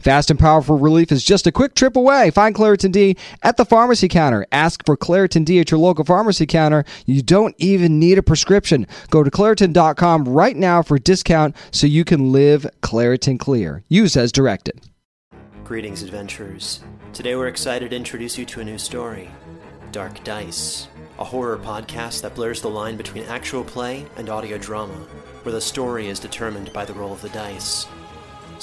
Fast and powerful relief is just a quick trip away. Find Claritin D at the pharmacy counter. Ask for Claritin D at your local pharmacy counter. You don't even need a prescription. Go to Claritin.com right now for a discount so you can live Claritin Clear. Use as directed. Greetings, adventurers. Today we're excited to introduce you to a new story Dark Dice, a horror podcast that blurs the line between actual play and audio drama, where the story is determined by the roll of the dice.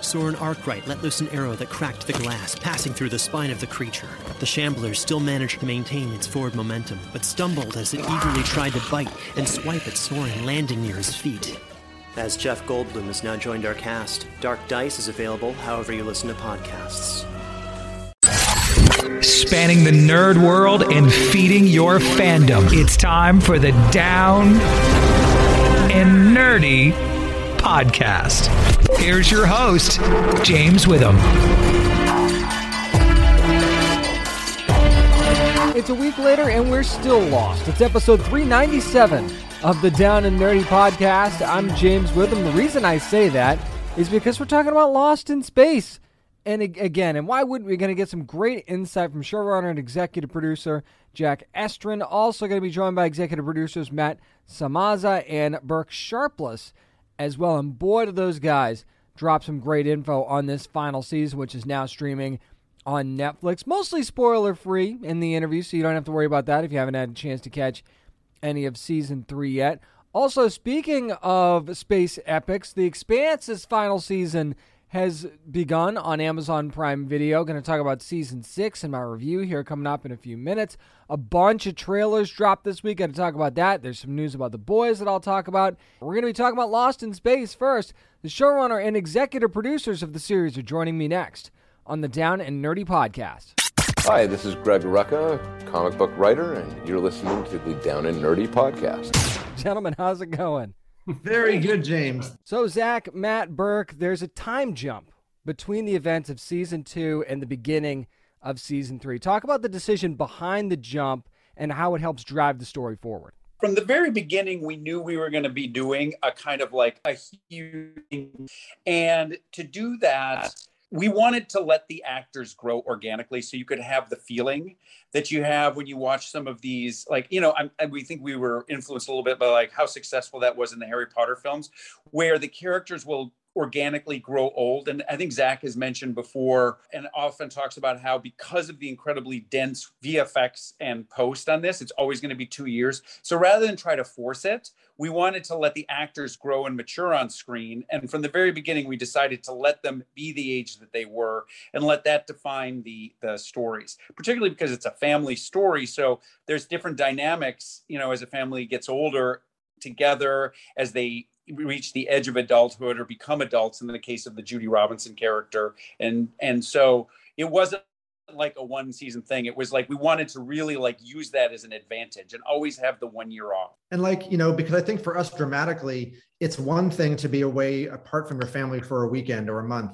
Soren Arkwright let loose an arrow that cracked the glass, passing through the spine of the creature. The shambler still managed to maintain its forward momentum, but stumbled as it eagerly tried to bite and swipe at Soren, landing near his feet. As Jeff Goldblum has now joined our cast, Dark Dice is available however you listen to podcasts. Spanning the nerd world and feeding your fandom. It's time for the Down and Nerdy podcast. Here's your host, James Witham. It's a week later and we're still lost. It's episode 397 of the Down and Nerdy podcast. I'm James Witham. The reason I say that is because we're talking about Lost in Space. And again, and why wouldn't we? Going to get some great insight from showrunner and executive producer Zack Estrin. Also going to be joined by executive producers Matt Sazama and Burk Sharpless as well. And boy, do those guys drop some great info on this final season, which is now streaming on Netflix. Mostly spoiler free in the interview, so you don't have to worry about that if you haven't had a chance to catch any of season three yet. Also, speaking of space epics, The Expanse's final season has begun on Amazon Prime Video. Going to talk about season six in my review here coming up in a few minutes. A bunch of trailers dropped this week. Going to talk about that. There's some news about the boys that I'll talk about. We're going to be talking about Lost in Space first. The showrunner and executive producers of the series are joining me next on the Down and Nerdy podcast. Hi, this is Greg Rucka, comic book writer, and you're listening to the Down and Nerdy podcast. Gentlemen, how's it going? Very good, James. So, Zack, Matt, Burk, there's a time jump between the events of season two and the beginning of season three. Talk about the decision behind the jump and how it helps drive the story forward. From the very beginning, we knew we were going to be doing a kind of like a huge, and to do that, we wanted to let the actors grow organically so you could have the feeling that you have when you watch some of these like you know I'm, we think we were influenced a little bit by like how successful that was in the harry potter films where the characters will organically grow old. And I think Zack has mentioned before and often talks about how because of the incredibly dense VFX and post on this, it's always going to be two years. So rather than try to force it, we wanted to let the actors grow and mature on screen. And from the very beginning, we decided to let them be the age that they were and let that define the the stories, particularly because it's a family story. So there's different dynamics, you know, as a family gets older together as they reach the edge of adulthood or become adults in the case of the Judy Robinson character. And and so it wasn't like a one season thing. It was like we wanted to really like use that as an advantage and always have the one year off. And like, you know, because I think for us dramatically, it's one thing to be away apart from your family for a weekend or a month.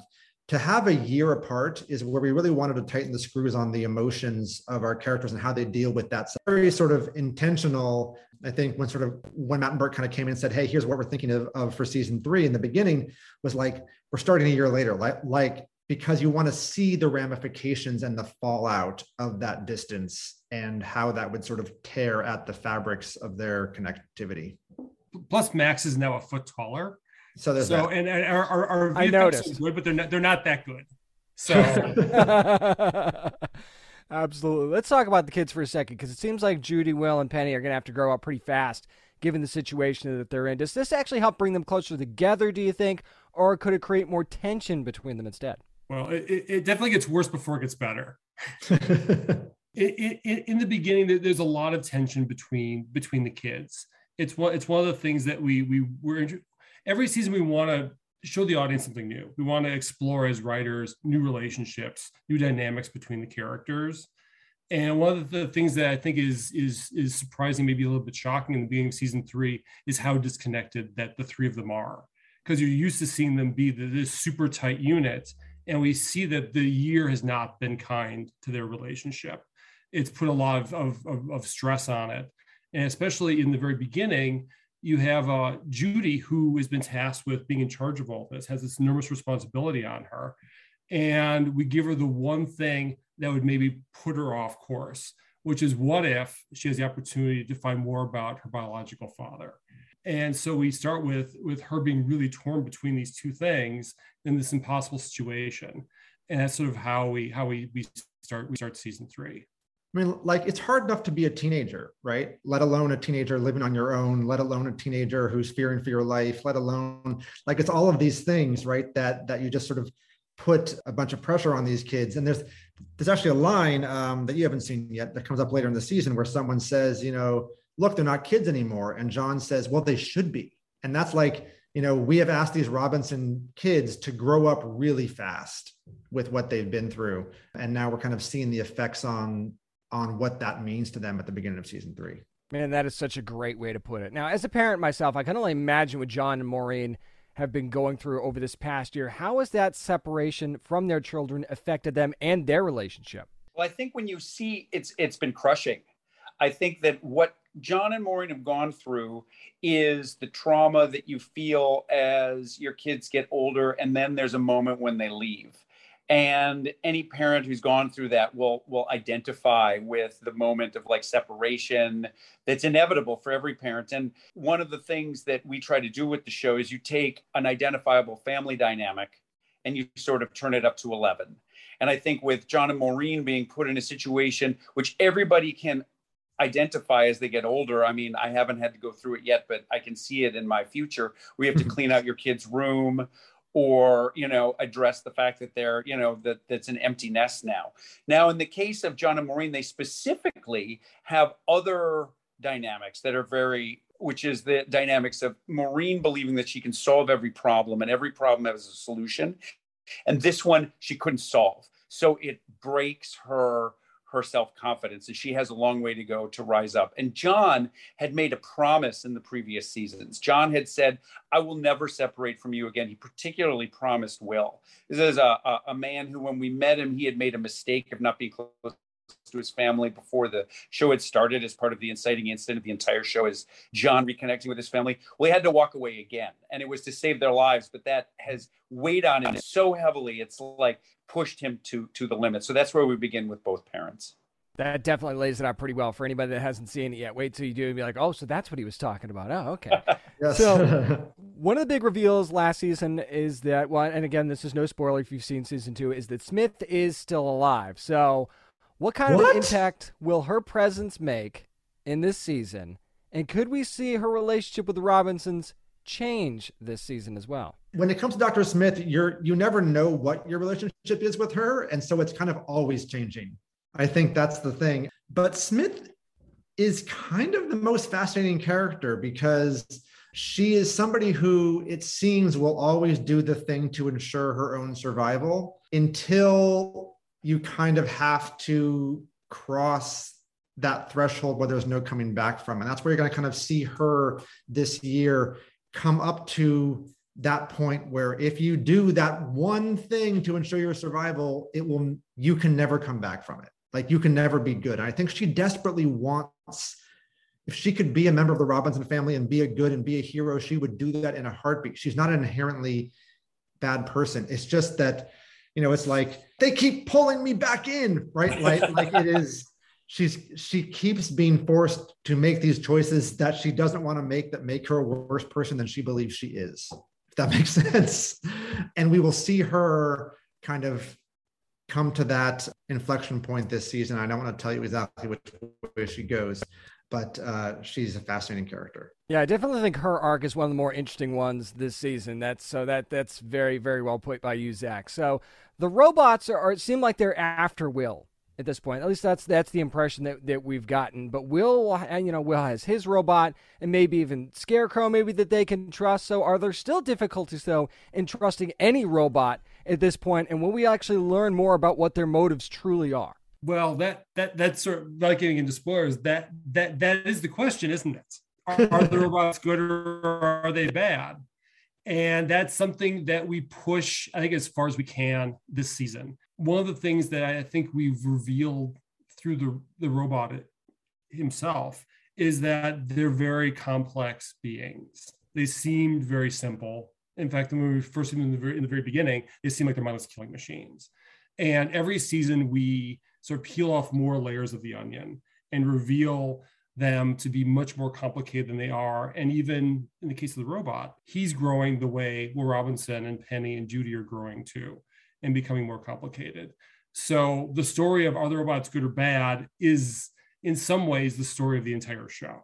to have a year apart is where we really wanted to tighten the screws on the emotions of our characters and how they deal with that. So very sort of intentional. I think when sort of when Matt and Burk kind of came in and said, "Hey, here's what we're thinking of, of for season three in the beginning," was like we're starting a year later, like like because you want to see the ramifications and the fallout of that distance and how that would sort of tear at the fabrics of their connectivity. Plus, Max is now a foot taller. So there's so that. and, and our, our, our I VFX noticed. is good, but they're not they're not that good. So Absolutely. Let's talk about the kids for a second because it seems like Judy, Will, and Penny are going to have to grow up pretty fast given the situation that they're in. Does this actually help bring them closer together, do you think? Or could it create more tension between them instead? well, it, it it definitely gets worse before it gets better. it, it, it, in the beginning there's a lot of tension between between the kids it's one it's one of the things that we we we're every season we want to show the audience something new. We want to explore as writers new relationships new dynamics between the characters. And one of the things that i think is is is surprising maybe a little bit shocking in the beginning of season three is how disconnected that the three of them are. Because you're used to seeing them be the, this super tight unit and we see that the year has not been kind to their relationship. It's put a lot of, of, of, of stress on it. And especially in the very beginning, you have uh, Judy, who has been tasked with being in charge of all this, has this enormous responsibility on her. And we give her the one thing that would maybe put her off course, which is what if she has the opportunity to find more about her biological father? And so we start with, with her being really torn between these two things in this impossible situation. And that's sort of how we how we, we start we start season three. I mean, like it's hard enough to be a teenager, right? Let alone a teenager living on your own, let alone a teenager who's fearing for your life, let alone like it's all of these things, right? That that you just sort of put a bunch of pressure on these kids. And there's there's actually a line um, that you haven't seen yet that comes up later in the season where someone says, you know, look, they're not kids anymore, and John says, well, they should be, and that's like, you know, we have asked these Robinson kids to grow up really fast with what they've been through, and now we're kind of seeing the effects on on what that means to them at the beginning of season three. Man, that is such a great way to put it. Now, as a parent myself, I can only imagine what John and Maureen have been going through over this past year. How has that separation from their children affected them and their relationship? Well, I think when you see it's it's been crushing. I think that what John and Maureen have gone through is the trauma that you feel as your kids get older, and then there's a moment when they leave. And any parent who's gone through that will will identify with the moment of like separation that's inevitable for every parent. And one of the things that we try to do with the show is you take an identifiable family dynamic and you sort of turn it up to 11. And I think with John and Maureen being put in a situation which everybody can identify as they get older. I mean, I haven't had to go through it yet, but I can see it in my future. We have to mm-hmm. clean out your kid's room or, you know, address the fact that they're, you know, that that's an empty nest now. Now, in the case of John and Maureen, they specifically have other dynamics that are very which is the dynamics of Maureen believing that she can solve every problem and every problem has a solution. And this one she couldn't solve. So it breaks her her self-confidence and she has a long way to go to rise up. And john had made a promise in the previous seasons. John had said i will never separate from you again. He particularly promised will. This is a, a, a man who when we met him he had made a mistake of not being close to his family before the show had started as part of the inciting incident of the entire show is john reconnecting with his family well he had to walk away again and it was to save their lives but that has weighed on him so heavily it's like pushed him to to the limit so that's where we begin with both parents That definitely lays it out pretty well for anybody that hasn't seen it yet. Wait till you do and be like, oh, so that's what he was talking about. Oh, okay. Yes. So, one of the big reveals last season is that, well, and again, this is no spoiler if you've seen season two, is that Smith is still alive. So, what kind of What? an impact will her presence make in this season? And could we see her relationship with the Robinsons change this season as well? when it comes to Dr. Smith, you're you never know what your relationship is with her, and so it's kind of always changing. I think that's the thing. But Smith is kind of the most fascinating character because she is somebody who it seems will always do the thing to ensure her own survival until you kind of have to cross that threshold where there's no coming back from. And that's where you're going to kind of see her this year come up to that point where if you do that one thing to ensure your survival, it will you can never come back from it. Like you can never be good. And I think she desperately wants if she could be a member of the Robinson family and be a good and be a hero, she would do that in a heartbeat. She's not an inherently bad person. It's just that, you know, it's like they keep pulling me back in, right? Like, like it is. She's she keeps being forced to make these choices that she doesn't want to make that make her a worse person than she believes she is. If that makes sense. And we will see her kind of come to that inflection point this season. I don't want to tell you exactly which way she goes, but uh, she's a fascinating character. Yeah, I definitely think her arc is one of the more interesting ones this season. That's so that that's very very well put by you, Zack. So the robots are, are seem like they're after Will at this point. At least that's that's the impression that, that we've gotten. But Will, you know, Will has his robot, and maybe even Scarecrow, maybe that they can trust. So are there still difficulties though in trusting any robot at this point? And will we actually learn more about what their motives truly are? Well, that that that's sort of not getting into spoilers. That that that is the question, isn't it? Are, the robots good or are they bad? And that's something that we push, I think, as far as we can this season. One of the things that I think we've revealed through the, the robot himself is that they're very complex beings. They seemed very simple. In fact, when we first seen them in the very, in the very beginning, they seem like they're mindless killing machines. And every season, we sort of peel off more layers of the onion and reveal them to be much more complicated than they are. And even in the case of the robot, he's growing the way Will Robinson and Penny and Judy are growing too and becoming more complicated. So the story of are the robots good or bad is in some ways the story of the entire show.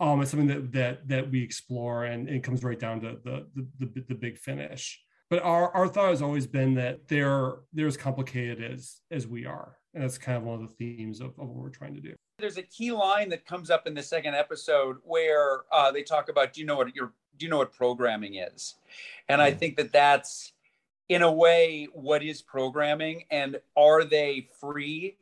Um, it's something that that that we explore and it comes right down to the the, the, the big finish. But our, our thought has always been that they're they're as complicated as as we are and that's kind of one of the themes of, of what we're trying to do. There's a key line that comes up in the second episode where uh, they talk about, do you know what your do you know what programming is? And I mm. think that that's in a way what is programming and are they free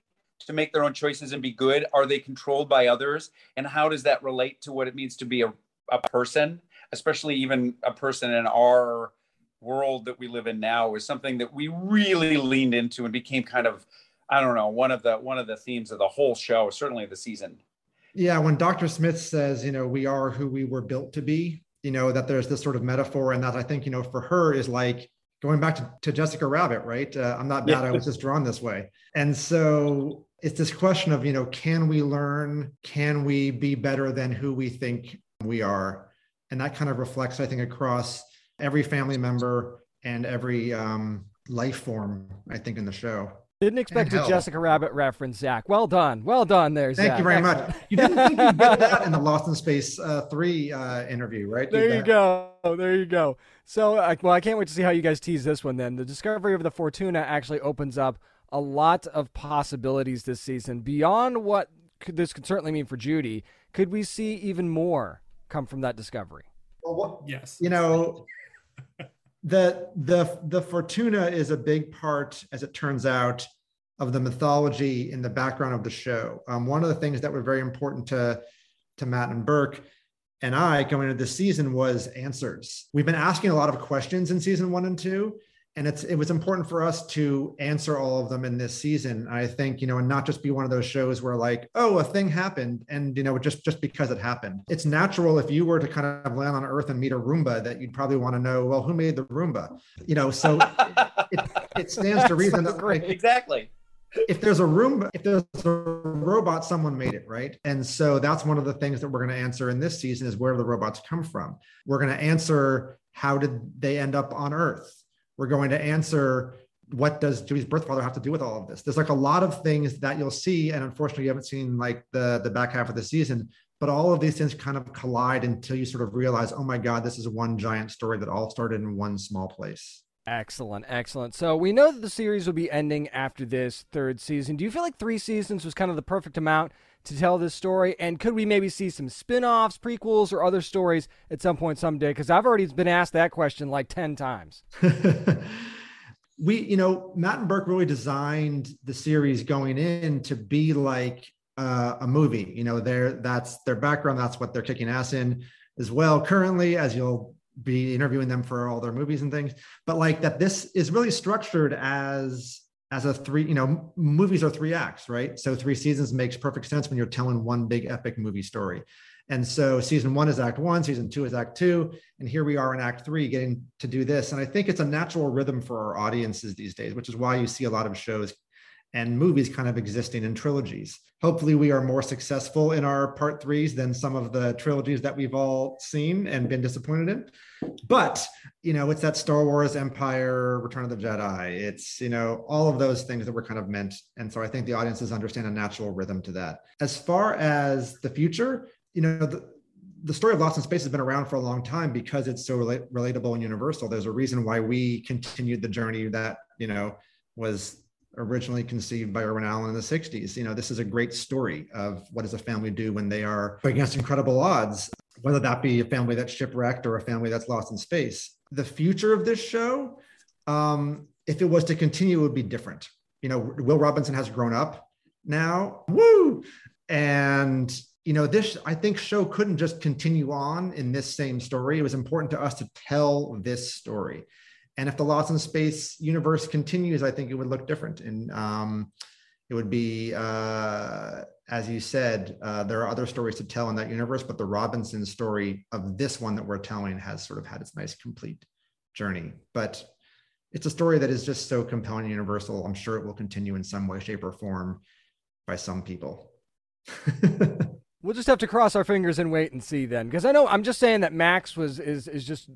to make their own choices and be good? Are they controlled by others? And how does that relate to what it means to be a, a person, especially even a person in our world that we live in now is something that we really leaned into and became kind of I don't know, one of the one of the themes of the whole show, certainly the season. Yeah, when Dr. Smith says, you know, we are who we were built to be, you know, that there's this sort of metaphor, and that I think, you know, for her is like going back to, to Jessica Rabbit, right? Uh, I'm not bad. I was just drawn this way. And so it's this question of, you know, can we learn? Can we be better than who we think we are? And that kind of reflects, I think, across every family member and every um, life form, I think, in the show. Didn't expect a Jessica Rabbit reference, Zack. Well done. Well done there, Zack. Thank Zack. you very Excellent. much. You didn't think you'd get that in the Lost in Space uh, 3 uh, interview, right? There you go. There you go. So, uh, well, I can't wait to see how you guys tease this one then. The discovery of the Fortuna actually opens up a lot of possibilities this season beyond what could, this could certainly mean for Judy. Could we see even more come from that discovery? Well, what, yes. You know, the the the fortuna is a big part as it turns out of the mythology in the background of the show. Um, one of the things that were very important to to matt and burk and i going into this season was answers. We've been asking a lot of questions in season one and two and it's it was important for us to answer all of them in this season. I think you know and not just be one of those shows where like oh a thing happened and you know just just because it happened. It's natural if you were to kind of land on earth and meet a roomba that you'd probably want to know well who made the roomba? You know so it, it, stands to reason that like, exactly. if there's a room if there's a robot someone made it right? And so that's one of the things that we're going to answer in this season is where the robots come from. We're going to answer how did they end up on earth we're going to answer what does Judy's birth father have to do with all of this? There's like a lot of things that you'll see, and unfortunately, you haven't seen like the the back half of the season. But all of these things kind of collide until you sort of realize, oh my God, this is one giant story that all started in one small place. Excellent, excellent. So we know that the series will be ending after this third season. Do you feel like three seasons was kind of the perfect amount to tell this story? And could we maybe see some spin offs, prequels, or other stories at some point someday? Because I've already been asked that question like 10 times. we, you know, Matt and Burk really designed the series going in to be like uh, a movie. You know, their that's their background, that's what they're kicking ass in as well. Currently, as you'll be interviewing them for all their movies and things. But like that, this is really structured as as a three, you know, movies are three acts, right? So three seasons makes perfect sense when you're telling one big epic movie story. And so season one is act one, season two is act two. And here we are in act three getting to do this. And I think it's a natural rhythm for our audiences these days, which is why you see a lot of shows and movies kind of existing in trilogies. Hopefully, we are more successful in our part threes than some of the trilogies that we've all seen and been disappointed in. But, you know, it's that Star Wars, Empire, Return of the Jedi. It's, you know, all of those things that were kind of meant. And so I think the audiences understand a natural rhythm to that. As far as the future, you know, the, the story of Lost in Space has been around for a long time because it's so relatable and universal. There's a reason why we continued the journey that, you know, was originally conceived by Irwin Allen in the 60s. You know, this is a great story of what does a family do when they are against incredible odds, whether that be a family that's shipwrecked or a family that's lost in space. The future of this show, um, if it was to continue, would be different. You know, Will Robinson has grown up now. Woo! And you know, this I think show couldn't just continue on in this same story. It was important to us to tell this story. And if the Lost in Space universe continues, I think it would look different. And um, it would be, uh, as you said, uh, there are other stories to tell in that universe, but the Robinson story of this one that we're telling has sort of had its nice complete journey. But it's a story that is just so compelling and universal. I'm sure it will continue in some way, shape, or form by some people. we'll just have to cross our fingers and wait and see then, because I know I'm just saying that Max was is is just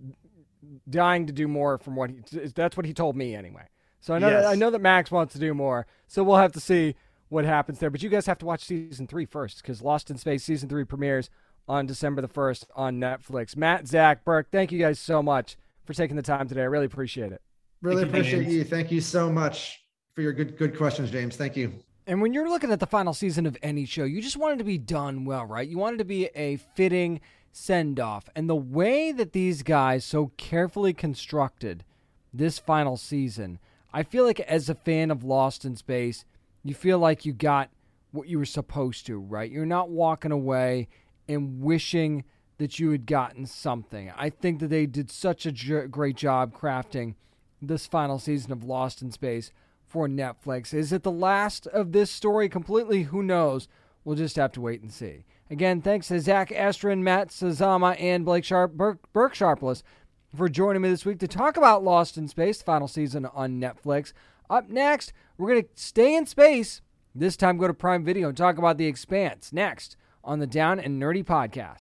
dying to do more from what he that's what he told me anyway. So I know yes. that, I know that Max wants to do more. So we'll have to see what happens there. But you guys have to watch season three first because Lost in Space season three premieres on December the first on Netflix. Matt, Zack, Burk, thank you guys so much for taking the time today. I really appreciate it. Really thank appreciate you, you. Thank you so much for your good good questions, James. Thank you. And when you're looking at the final season of any show, you just want it to be done well, right? You want it to be a fitting send off. And the way that these guys so carefully constructed this final season, I feel like as a fan of Lost in Space, you feel like you got what you were supposed to, right? You're not walking away and wishing that you had gotten something. I think that they did such a great job crafting this final season of Lost in Space for Netflix. Is it the last of this story completely? Who knows? We'll just have to wait and see. Again, thanks to Zack Estrin, Matt Sazama, and Blake Sharp, Burk, Burk Sharpless for joining me this week to talk about Lost in Space, final season on Netflix. Up next, we're going to stay in space. This time, go to Prime Video and talk about The Expanse. Next on the Down and Nerdy Podcast.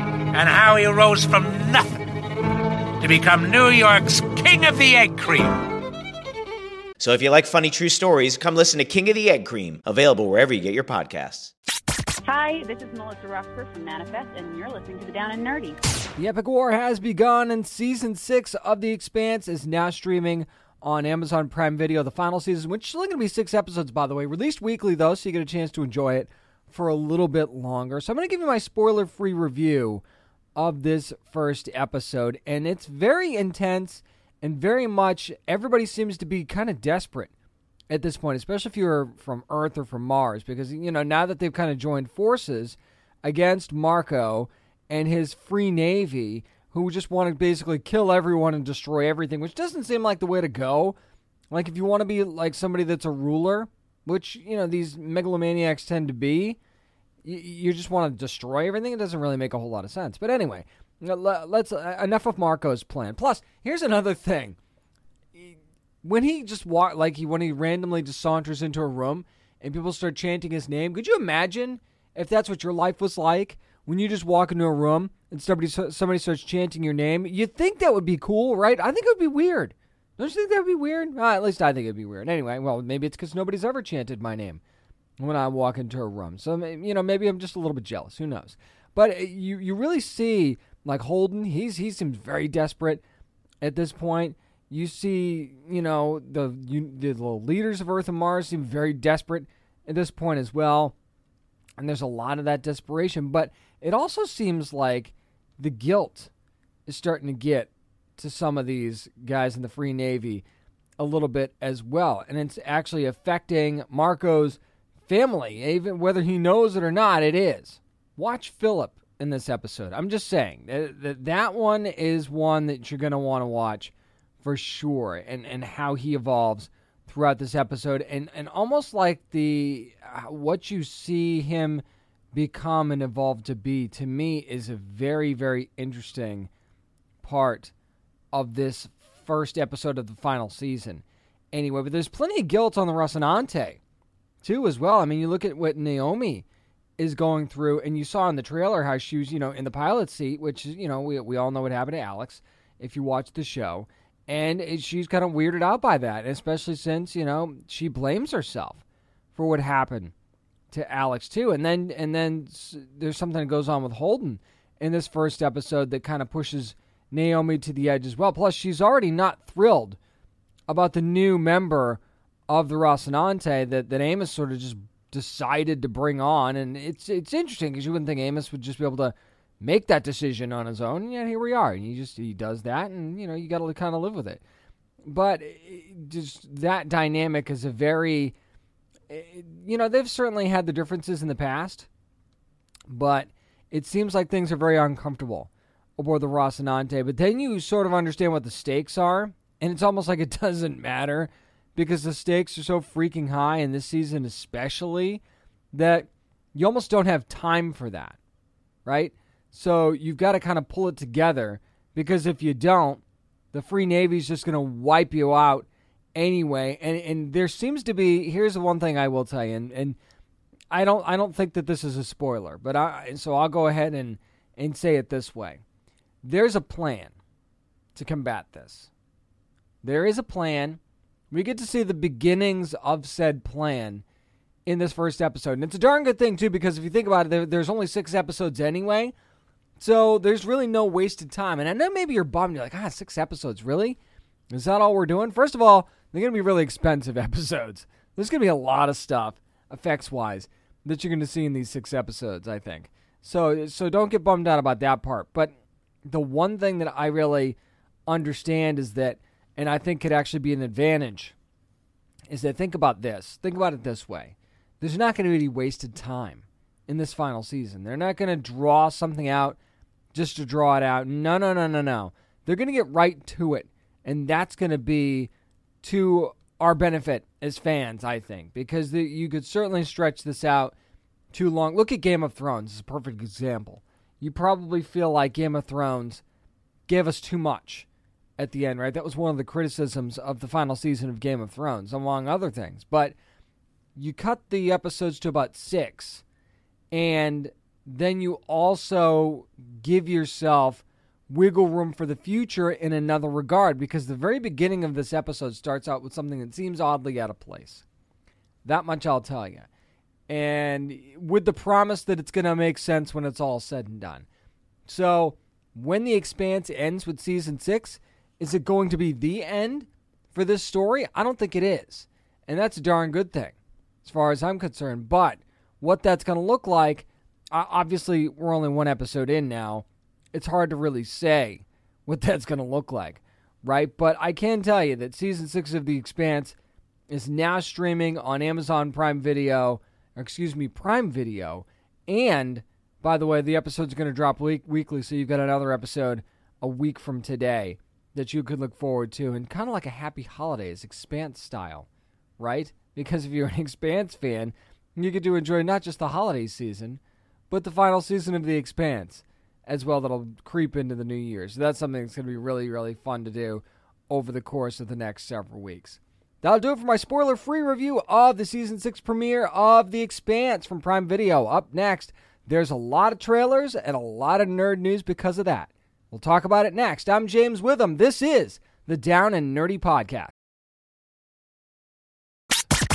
and how he rose from nothing to become New York's King of the Egg Cream. So if you like funny true stories, come listen to King of the Egg Cream, available wherever you get your podcasts. Hi, this is Melissa Rufford from Manifest, and you're listening to the Down and Nerdy. The epic war has begun, and season six of The Expanse is now streaming on Amazon Prime Video, the final season, which is only going to be six episodes, by the way, released weekly, though, so you get a chance to enjoy it for a little bit longer. So I'm going to give you my spoiler free review of this first episode, and it's very intense and very much everybody seems to be kind of desperate at this point, especially if you're from Earth or from Mars, because, you know, now that they've kind of joined forces against Marco and his free navy who just want to basically kill everyone and destroy everything, which doesn't seem like the way to go. Like if you want to be like somebody that's a ruler, which you know these megalomaniacs tend to be, you, you just want to destroy everything. It doesn't really make a whole lot of sense. But anyway, let's uh, enough of Marco's plan. Plus, here's another thing. When he just walk like he when he randomly just saunters into a room and people start chanting his name, could you imagine if that's what your life was like? when you just walk into a room and somebody somebody starts chanting your name, you'd think that would be cool, right? I think it would be weird. Don't you think that would be weird? Uh, at least I think it'd be weird. Anyway, well, maybe it's because nobody's ever chanted my name when I walk into a room. So you know, maybe I'm just a little bit jealous. Who knows? But uh, you you really see like Holden. He's he seems very desperate at this point. You see, you know, the you, the leaders of Earth and Mars seem very desperate at this point as well. And there's a lot of that desperation, but it also seems like the guilt is starting to get to some of these guys in the Free Navy a little bit as well. And it's actually affecting Marco's family, even whether he knows it or not, it is. Watch Philip in this episode. I'm just saying that that one is one that you're going to want to watch for sure and and how he evolves throughout this episode and and almost like the uh, what you see him become and evolve to be to me is a very very interesting part of this first episode of the final season anyway but there's plenty of guilt on the Rocinante too as well i mean you look at what naomi is going through and you saw in the trailer how she was you know in the pilot seat which you know we, we all know what happened to alex if you watch the show and she's kind of weirded out by that, especially since you know she blames herself for what happened to Alex too. And then and then there's something that goes on with Holden in this first episode that kind of pushes Naomi to the edge as well. Plus, she's already not thrilled about the new member of the Rocinante that that Amos sort of just decided to bring on, and it's it's interesting because you wouldn't think Amos would just be able to make that decision on his own. And yet here we are. And he just he does that, and you know you got to kind of live with it. But eh, just that dynamic is a very, eh, you know, they've certainly had the differences in the past, but it seems like things are very uncomfortable aboard the Rocinante. But then you sort of understand what the stakes are, and it's almost like it doesn't matter because the stakes are so freaking high, in this season especially, that you almost don't have time for that, right? So you've got to kind of pull it together because if you don't, the Free Navy's just going to wipe you out anyway. And and there seems to be here's the one thing I will tell you, and, and I don't I don't think that this is a spoiler, but I so I'll go ahead and and say it this way. There's a plan to combat this. There is a plan. We get to see the beginnings of said plan in this first episode. And it's a darn good thing, too, because if you think about it, there, there's only six episodes anyway. So there's really no wasted time. And I know maybe you're bummed. You're like, ah, six episodes, really? Is that all we're doing? First of all, they're going to be really expensive episodes. There's going to be a lot of stuff, effects wise, that you're going to see in these six episodes, I think. So, so don't get bummed out about that part. But the one thing that I really understand is that, and I think could actually be an advantage, is that think about this. Think about it this way there's not going to be any wasted time in this final season. They're not going to draw something out just to draw it out. No, no, no, no, no. They're going to get right to it. And that's going to be to our benefit as fans, I think, because the, you could certainly stretch this out too long. Look at Game of Thrones, it's a perfect example. You probably feel like Game of Thrones gave us too much at the end, right? That was one of the criticisms of the final season of Game of Thrones, among other things. But you cut the episodes to about six, and then you also give yourself wiggle room for the future in another regard because the very beginning of this episode starts out with something that seems oddly out of place. That much I'll tell you. And with the promise that it's going to make sense when it's all said and done. So, when The Expanse ends with season six, is it going to be the end for this story? I don't think it is. And that's a darn good thing, as far as I'm concerned. But what that's going to look like obviously we're only one episode in now. It's hard to really say what that's going to look like, right? But I can tell you that season six of The Expanse is now streaming on Amazon Prime Video, excuse me, Prime Video. And by the way, the episode's going to drop week- weekly, so you've got another episode a week from today that you could look forward to, and kind of like a happy holidays, Expanse style, right? Because if you're an Expanse fan, you get to enjoy not just the holiday season, but the final season of The Expanse as well that'll creep into the new year. So that's something that's going to be really, really fun to do over the course of the next several weeks. That'll do it for my spoiler free review of the season 6 premiere of The Expanse from Prime Video. Up next, There's a lot of trailers and a lot of nerd news because of that. We'll talk about it next. I'm James Witham. This is the Down and Nerdy Podcast.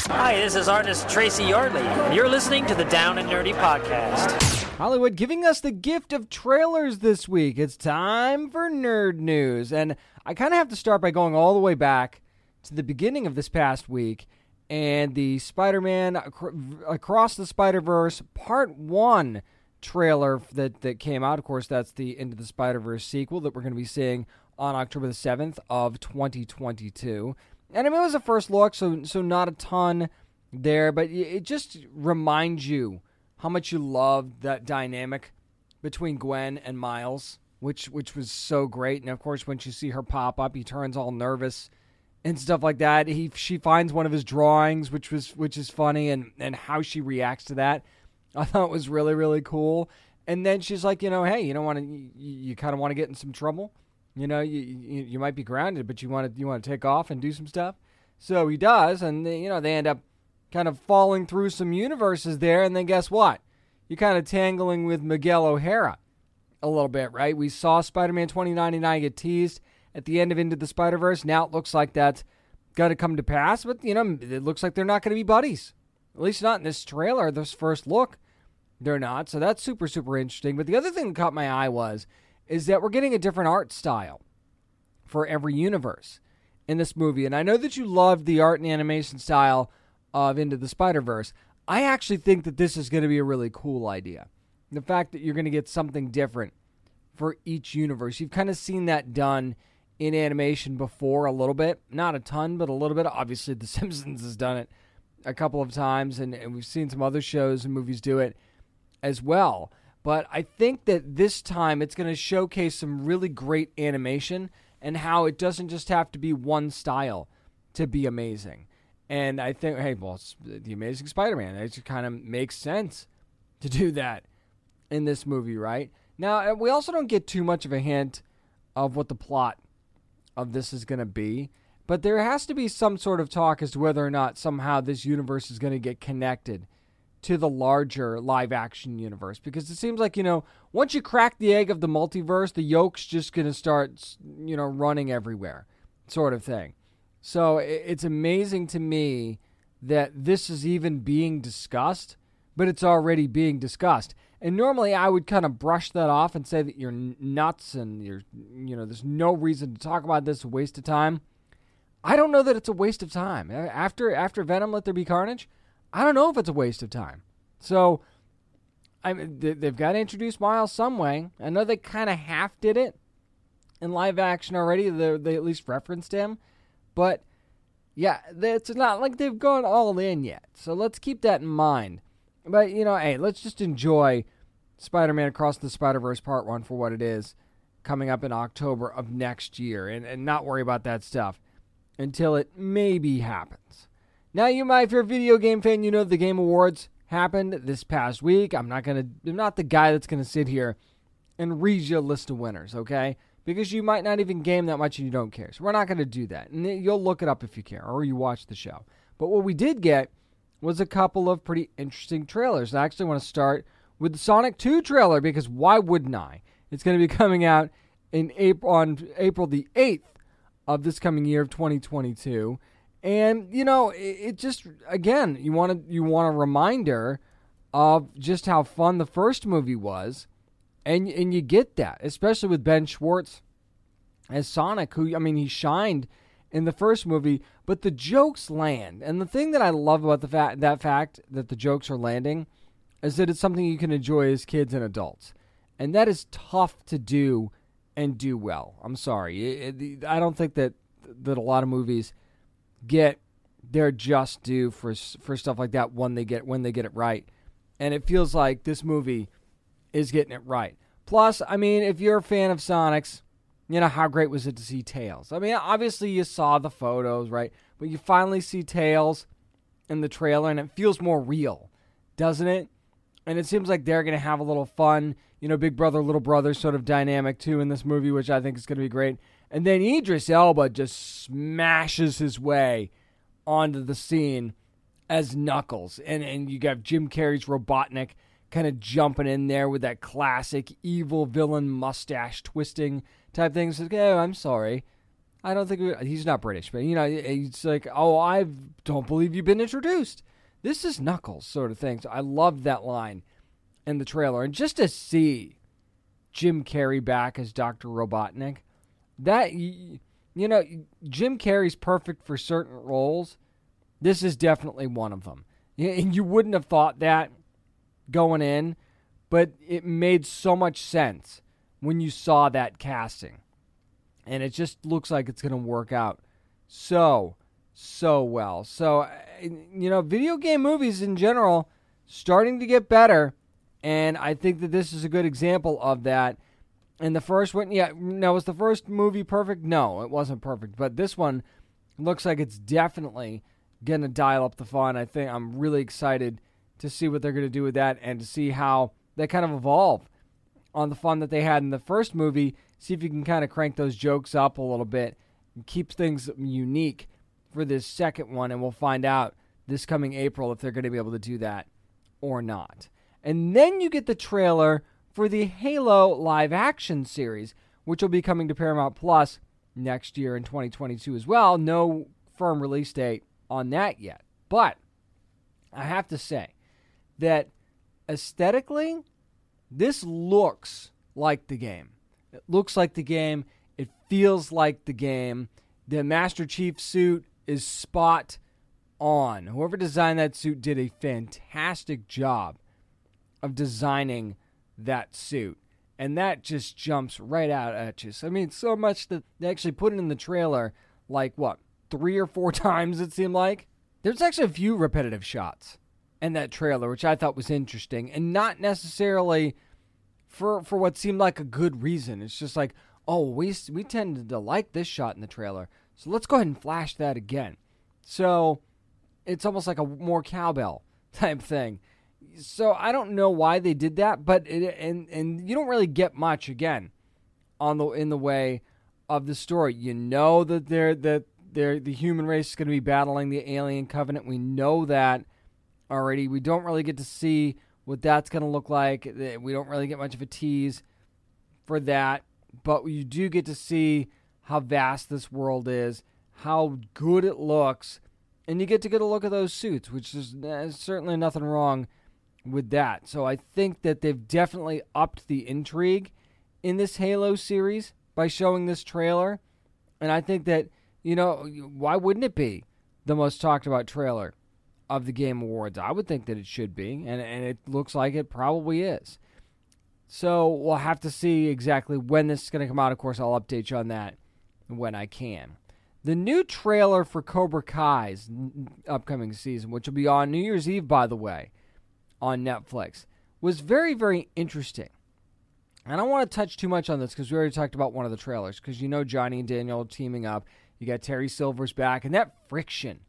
Hi, this is artist Tracy Yardley, and you're listening to the Down and Nerdy Podcast. Hollywood giving us the gift of trailers this week. It's time for nerd news. And I kind of have to start by going all the way back to the beginning of this past week and the Spider Man Across the Spider Verse Part 1 trailer that, that came out. Of course, that's the Into the Spider Verse sequel that we're going to be seeing on October the 7th of 2022. And I mean, it was a first look, so so not a ton there, but it just reminds you how much you loved that dynamic between Gwen and Miles, which which was so great. And of course, when you see her pop up, he turns all nervous and stuff like that. He she finds one of his drawings, which was which is funny, and and how she reacts to that, I thought was really really cool. And then she's like, you know, hey, you don't want to, you, you kind of want to get in some trouble. You know, you, you, you might be grounded, but you want to you want to take off and do some stuff. So he does, and they, you know they end up kind of falling through some universes there, and then guess what? You're kind of tangling with Miguel O'Hara a little bit, right? We saw Spider-Man 2099 get teased at the end of Into the Spider-Verse. Now it looks like that's going to come to pass, but you know it looks like they're not going to be buddies. At least not in this trailer, this first look. They're not, so that's super super interesting. But the other thing that caught my eye was is that we're getting a different art style for every universe in this movie. And I know that you loved the art and animation style of Into the Spider Verse. I actually think that this is going to be a really cool idea. The fact that you're going to get something different for each universe. You've kind of seen that done in animation before a little bit. Not a ton, but a little bit. Obviously, The Simpsons has done it a couple of times, and, and we've seen some other shows and movies do it as well. But I think that this time it's going to showcase some really great animation and how it doesn't just have to be one style to be amazing. And I think, hey, well, the Amazing Spider-Man. It just kind of makes sense to do that in this movie, right? Now, we also don't get too much of a hint of what the plot of this is going to be, but there has to be some sort of talk as to whether or not somehow this universe is going to get connected to the larger live action universe because it seems like you know once you crack the egg of the multiverse the yolk's just going to start you know running everywhere sort of thing. So it's amazing to me that this is even being discussed but it's already being discussed. And normally i would kind of brush that off and say that you're nuts and you're you know there's no reason to talk about this a waste of time. I don't know that it's a waste of time. After after venom let there be carnage I don't know if it's a waste of time. So, I mean, they've got to introduce Miles some way. I know they kind of half did it in live action already. They, they at least referenced him, but yeah, it's not like they've gone all in yet. So let's keep that in mind. But you know, hey, let's just enjoy Spider-Man Across the Spider-Verse Part One for what it is, coming up in October of next year, and, and not worry about that stuff until it maybe happens. Now, you might, if you're a video game fan, you know the Game Awards happened this past week. I'm not gonna, I'm not the guy that's gonna sit here and read you a list of winners, okay? Because you might not even game that much and you don't care. So we're not gonna do that. And you'll look it up if you care or you watch the show. But what we did get was a couple of pretty interesting trailers. I actually want to start with the Sonic 2 trailer because why wouldn't I? It's going to be coming out in April on April the 8th of this coming year of 2022. And you know, it, it just again, you want to you want a reminder of just how fun the first movie was, and and you get that, especially with Ben Schwartz as Sonic, who I mean, he shined in the first movie, but the jokes land. And the thing that I love about the fact that fact that the jokes are landing is that it's something you can enjoy as kids and adults, and that is tough to do and do well. I'm sorry, it, it, I don't think that that a lot of movies get their just due for for stuff like that when they get when they get it right. And it feels like this movie is getting it right. Plus, I mean, if you're a fan of Sonic's, you know how great was it to see Tails? I mean, obviously you saw the photos, right? But you finally see Tails in the trailer and it feels more real, doesn't it? And it seems like they're going to have a little fun, you know, big brother, little brother sort of dynamic too in this movie, which I think is going to be great. And then Idris Elba just smashes his way onto the scene as Knuckles. And, and you got Jim Carrey's Robotnik kind of jumping in there with that classic evil villain mustache twisting type thing. Says, "Oh, I'm sorry." I don't think he's not British, but you know, it's like, "Oh, I don't believe you've been introduced." This is Knuckles, sort of thing. So I loved that line in the trailer, and just to see Jim Carrey back as Doctor Robotnik, that you know, Jim Carrey's perfect for certain roles. This is definitely one of them. And you wouldn't have thought that going in, but it made so much sense when you saw that casting and it just looks like it's going to work out so so well. So uh, you know, video game movies in general starting to get better, and I think that this is a good example of that. And the first one, yeah, now was the first movie perfect? No, it wasn't perfect, but this one looks like it's definitely going to dial up the fun. I think I'm really excited to see what they're going to do with that and to see how they kind of evolve on the fun that they had in the first movie see if you can kind of crank those jokes up a little bit and keep things unique for this second one. And we'll find out this coming April if they're going to be able to do that or not. And then you get the trailer for the Halo live action series, which will be coming to Paramount Plus next year in 2022 as well. No firm release date on that yet. But I have to say that aesthetically, this looks like the game. It looks like the game. It feels like the game. The Master Chief suit is spot on. Whoever designed that suit did a fantastic job of designing that suit. And that just jumps right out at you. So, I mean, so much that they actually put it in the trailer, like what, three or four times it seemed like? There's actually a few repetitive shots in that trailer, which I thought was interesting, and not necessarily for for what seemed like a good reason. It's just like, oh, we we tended to like this shot in the trailer, so let's go ahead and flash that again. So it's almost like a more cowbell type thing. So I don't know why they did that, but it, and and you don't really get much again on the in the way of the story. You know that they're that they're the human race is going to be battling the alien covenant. We know that already. We don't really get to see what that's going to look like. We don't really get much of a tease for that, but you do get to see how vast this world is, how good it looks, and you get to get a look at those suits, which is uh, certainly nothing wrong with that. So I think that they've definitely upped the intrigue in this Halo series by showing this trailer. And I think that, you know, why wouldn't it be the most talked about trailer of the Game Awards. I would think that it should be, and, and it looks like it probably is. So we'll have to see exactly when this is going to come out. Of course, I'll update you on that when I can. The new trailer for Cobra Kai's upcoming season, which will be on New Year's Eve, by the way, on Netflix, was very, very interesting. And I don't want to touch too much on this because we already talked about one of the trailers. Because you know Johnny and Daniel teaming up. You got Terry Silver's back, and that friction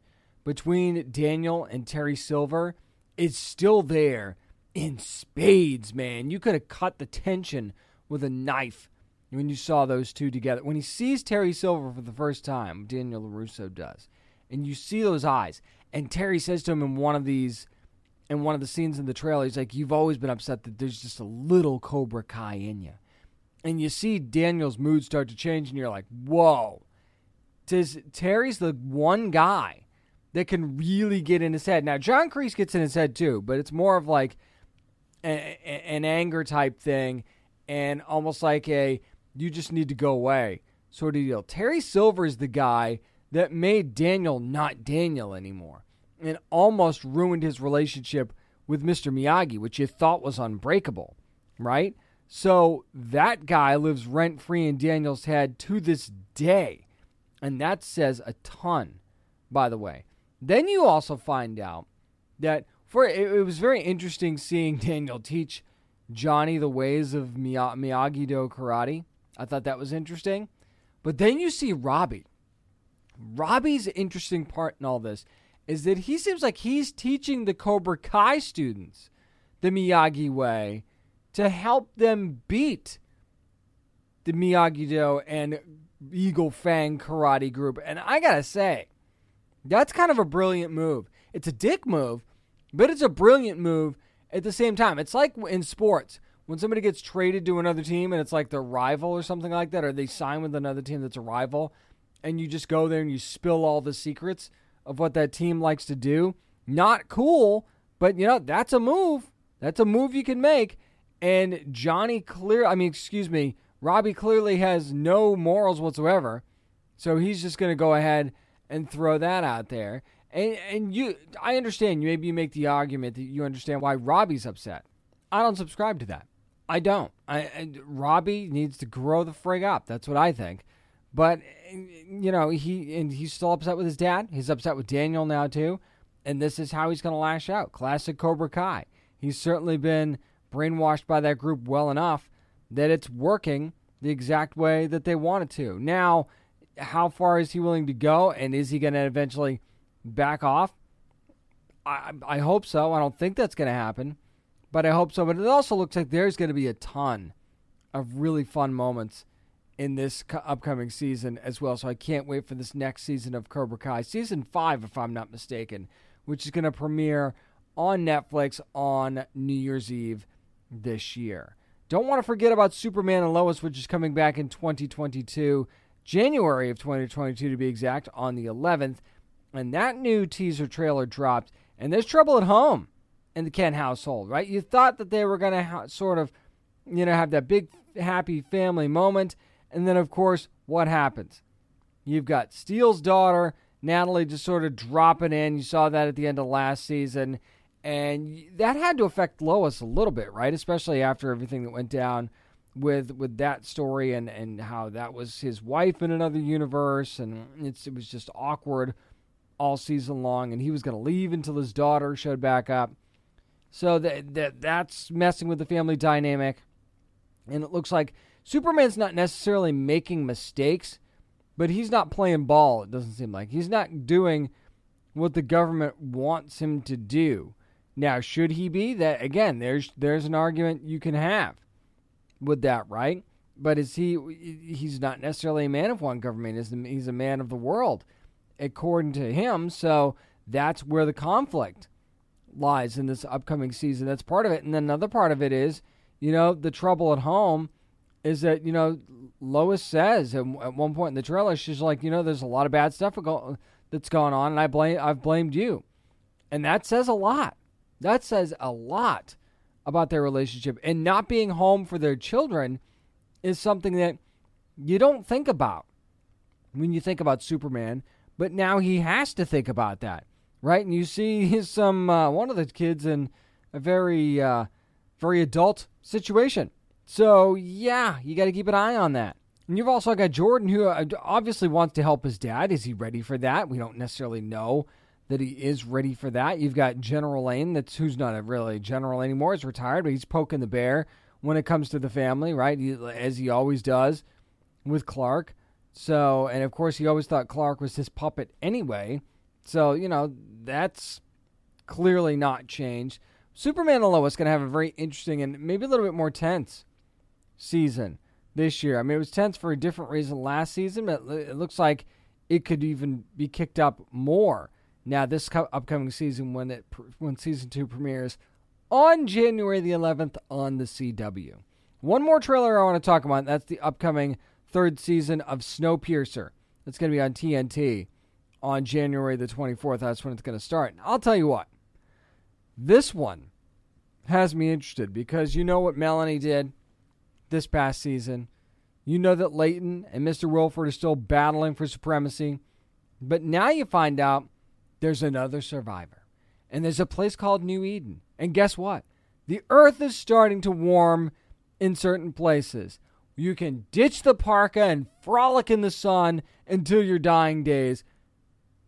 between Daniel and Terry Silver is still there in spades, man. You could have cut the tension with a knife when you saw those two together. When he sees Terry Silver for the first time, Daniel LaRusso does, and you see those eyes, and Terry says to him in one of these, in one of the scenes in the trailer, he's like, You've always been upset that there's just a little Cobra Kai in you. And you see Daniel's mood start to change, and you're like, Whoa. Does Terry's the one guy that can really get in his head. Now, John Kreese gets in his head too, but it's more of like an anger type thing and almost like a you just need to go away sort of deal. Terry Silver is the guy that made Daniel not Daniel anymore and almost ruined his relationship with Mr. Miyagi, which you thought was unbreakable, right? So that guy lives rent free in Daniel's head to this day. And that says a ton, by the way. Then you also find out that for it, was very interesting seeing Daniel teach Johnny the ways of Miyagi Do karate. I thought that was interesting. But then you see Robbie. Robbie's interesting part in all this is that he seems like he's teaching the Cobra Kai students the Miyagi way to help them beat the Miyagi Do and Eagle Fang karate group. And I gotta say, that's kind of a brilliant move. It's a dick move, but it's a brilliant move. at the same time, it's like in sports when somebody gets traded to another team and it's like their rival or something like that, or they sign with another team that's a rival, and you just go there and you spill all the secrets of what that team likes to do. Not cool, but you know, that's a move. That's a move you can make. And Johnny clear I mean, excuse me, Robbie clearly has no morals whatsoever. So he's just gonna go ahead and throw that out there. And and you I understand maybe you make the argument that you understand why Robbie's upset. I don't subscribe to that. I don't. I, I, Robbie needs to grow the frig up. That's what I think. But you know, he and he's still upset with his dad. He's upset with Daniel now too, and this is how he's going to lash out. Classic Cobra Kai. He's certainly been brainwashed by that group well enough that it's working the exact way that they want it to. Now, how far is he willing to go, and is he going to eventually back off? I I hope so. I don't think that's going to happen but I hope so. But it also looks like there's going to be a ton of really fun moments in this upcoming season as well. So I can't wait for this next season of Cobra Kai, season five, if I'm not mistaken, which is going to premiere on Netflix on New Year's Eve this year. Don't want to forget about Superman and Lois, which is coming back in 2022, January of 2022 to be exact, on the 11th. And that new teaser trailer dropped. And there's trouble at home in the Kent household, right? You thought that they were going to ha- sort of, you know, have that big happy family moment, and then of course, what happens? You've got Steel's daughter, Natalie, just sort of dropping in. You saw that at the end of last season, and that had to affect Lois a little bit, right? Especially after everything that went down with with that story and and how that was his wife in another universe, and it's it was just awkward all season long, and he was going to leave until his daughter showed back up. So that, that that's messing with the family dynamic. And it looks like Superman's not necessarily making mistakes, but he's not playing ball, it doesn't seem like. He's not doing what the government wants him to do. Now, should he be? That again, there's there's an argument you can have with that, right? But is he he's not necessarily a man of one government, he's, he's a man of the world, according to him. So that's where the conflict lies in this upcoming season. That's part of it. And then another part of it is, you know, the trouble at home is that, you know, Lois says at, at one point in the trailer, she's like, you know, there's a lot of bad stuff that's going on, and I blame, I've blamed you. And that says a lot. That says a lot about their relationship. And not being home for their children is something that you don't think about when you think about Superman, but now he has to think about that right? And you see some uh, one of the kids in a very uh, very adult situation. So yeah, you got to keep an eye on that. And you've also got Jordan, who uh, obviously wants to help his dad. Is he ready for that? We don't necessarily know that he is ready for that. You've got General Lane, that's who's not a really general anymore. He's retired, but he's poking the bear when it comes to the family, right? He, as he always does with Clark. So, and of course, he always thought Clark was his puppet anyway. So, you know, that's clearly not changed. Superman and Lois going to have a very interesting and maybe a little bit more tense season this year. I mean, it was tense for a different reason last season, but it looks like it could even be kicked up more now this co- upcoming season when it when season 2 premieres on January the 11th on the CW. One more trailer I want to talk about, that's the upcoming third season of Snowpiercer. That's going to be on TNT on January the 24th. That's when it's going to start. I'll tell you what, this one has me interested because you know what Melanie did this past season. You know that Layton and Mr. Wilford are still battling for supremacy. But now you find out there's another survivor. And there's a place called New Eden. And guess what? The earth is starting to warm in certain places. You can ditch the parka and frolic in the sun until your dying days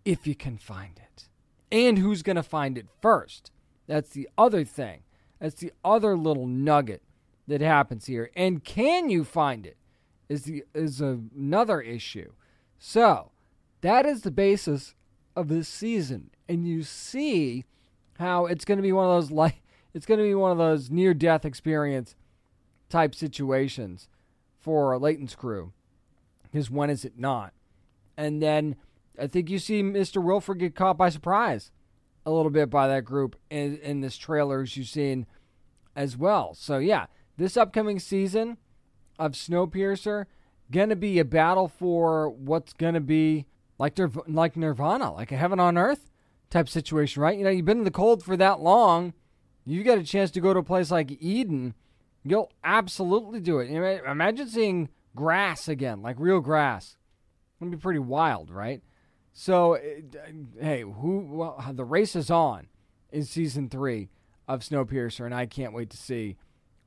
if you can find it. And who's going to find it first? That's the other thing. That's the other little nugget that happens here. And can you find it? Is the is another issue. So, that is the basis of this season. And you see how it's going to be one of those like it's going to be one of those near death experience type situations for Layton's crew. Because when is it not? And then I think you see Mr. Wilford get caught by surprise a little bit by that group in, in this trailer as you've seen as well. So yeah, this upcoming season of Snowpiercer gonna be a battle for what's gonna be like like Nirvana, like a heaven on earth type situation, right? You know, you've been in the cold for that long, you get a chance to go to a place like Eden, you'll absolutely do it. You know, imagine seeing grass again, like real grass. It'd be pretty wild, right? So, eh, eh, hey, who? Well, the race is on in season three of Snowpiercer, and I can't wait to see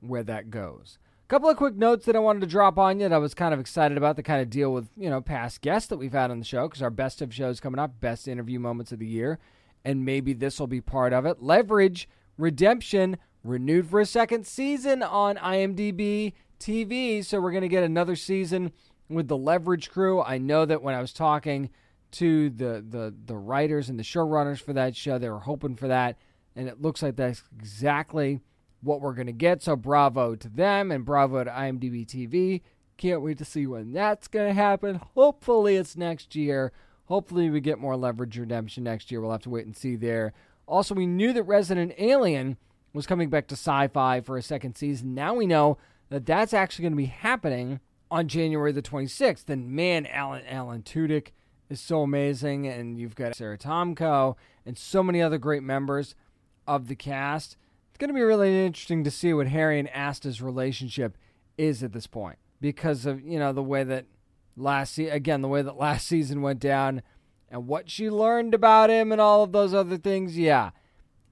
where that goes. A couple of quick notes that I wanted to drop on you that I was kind of excited about to kind of deal with, you know, past guests that we've had on the show because our best of shows coming up, best interview moments of the year, and maybe this will be part of it. Leverage Redemption renewed for a second season on IMDb TV, so we're going to get another season with the Leverage crew. I know that when I was talking to the the the writers and the showrunners for that show, they were hoping for that, and it looks like that's exactly what we're to get. So bravo to them and bravo to IMDb TV. Can't wait to see when that's to happen. Hopefully it's next year. Hopefully we get more Leverage Redemption next year. We'll have to wait and see there. Also, we knew that Resident Alien was coming back to Syfy for a second season. Now we know that that's actually going to be happening on January the 26th. And man, Alan Alan Tudyk is so amazing, and you've got Sara Tomko and so many other great members of the cast. It's going to be really interesting to see what Harry and Asta's relationship is at this point because of you know the way that last se- again the way that last season went down and what she learned about him and all of those other things. Yeah,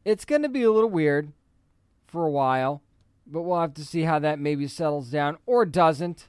it's going to be a little weird for a while, but we'll have to see how that maybe settles down or doesn't,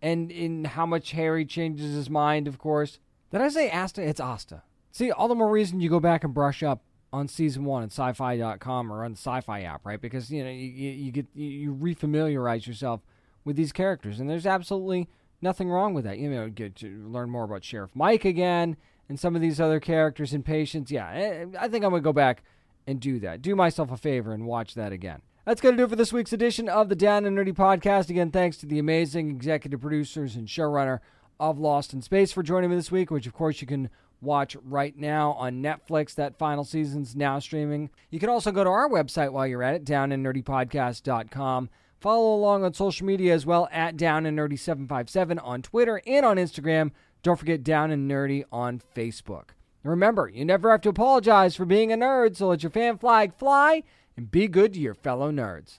and in how much Harry changes his mind. Of course, did I say Asta? It's Asta. See, all the more reason you go back and brush up on season one at syfy.com or on the Syfy app, right? Because you know you, you get you refamiliarize yourself with these characters, and there's absolutely nothing wrong with that. You know, get to learn more about Sheriff Mike again and some of these other characters and Patience. Yeah, eh, I think I'm gonna go back and do that. Do myself a favor and watch that again. That's going to do it for this week's edition of the Down and Nerdy Podcast. Again, thanks to the amazing executive producers and showrunner of Lost in Space for joining me this week, which of course you can watch right now on Netflix. That final season's now streaming. You can also go to our website while you're at it, downandnerdypodcast.com. Follow along on social media as well at Down and Nerdy 757 on Twitter and on Instagram. Don't forget Down and Nerdy on Facebook. remember, you never have to apologize for being a nerd, so let your fan flag fly and be good to your fellow nerds.